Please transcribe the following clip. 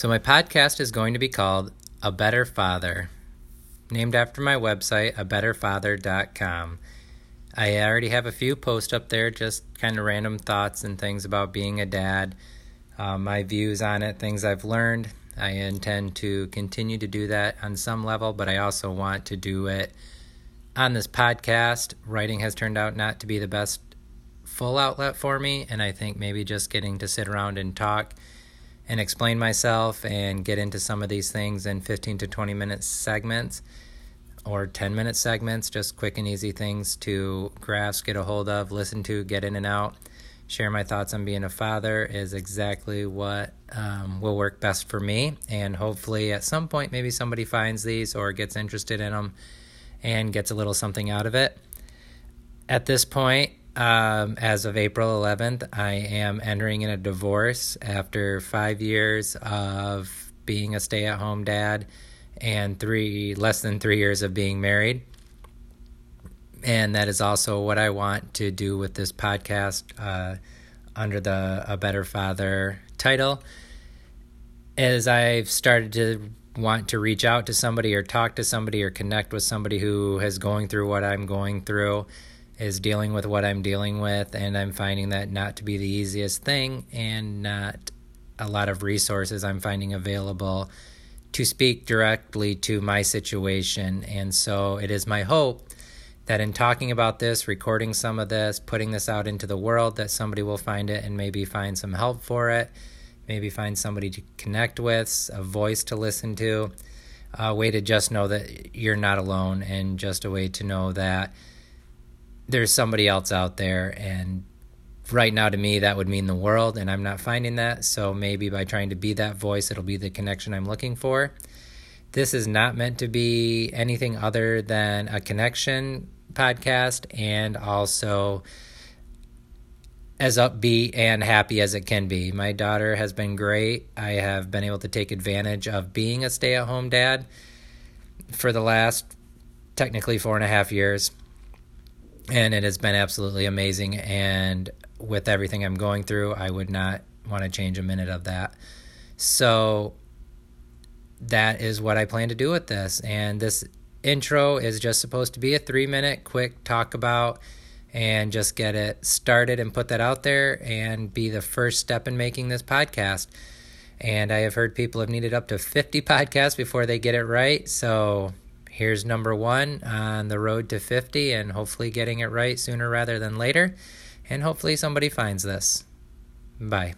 So, my podcast is going to be called A Better Father, named after my website, abetterfather.com. I already have a few posts up there, just kind of random thoughts and things about being a dad, uh, my views on it, things I've learned. I intend to continue to do that on some level, but I also want to do it on this podcast. Writing has turned out not to be the best full outlet for me, and I think maybe just getting to sit around and talk and explain myself and get into some of these things in 15 to 20 minute segments or 10 minute segments, just quick and easy things to grasp, get a hold of, listen to, get in and out. Share my thoughts on being a father is exactly what um, will work best for me. And hopefully, at some point, maybe somebody finds these or gets interested in them and gets a little something out of it. At this point, um, as of April 11th, I am entering in a divorce after five years of being a stay at home dad and three less than three years of being married. And that is also what I want to do with this podcast uh, under the A Better Father title. As I've started to want to reach out to somebody or talk to somebody or connect with somebody who is going through what I'm going through is dealing with what I'm dealing with, and I'm finding that not to be the easiest thing and not a lot of resources I'm finding available to speak directly to my situation. And so it is my hope that in talking about this, recording some of this, putting this out into the world, that somebody will find it and maybe find some help for it, maybe find somebody to connect with, a voice to listen to, a way to just know that you're not alone, and just a way to know that there's somebody else out there and right now to me that would mean the world and i'm not finding that. So maybe by trying to be that voice it'll be the connection i'm looking for. This is not meant to be anything other than a connection podcast and also as upbeat and happy as it can be. My daughter has been great. I have been able to take advantage of being a stay-at-home dad for the last technically four and a half years and it has been absolutely amazing. And with everything I'm going through, I would not want to change a minute of that. So that is what I plan to do with this. And this intro is just supposed to be a three minute quick talk about and just get it started and put that out there and be the first step in making this podcast. And I have heard people have needed up to 50 podcasts before they get it right. So here's number one on the road to 50 and hopefully getting it right sooner rather than later. And hopefully somebody finds this. Bye.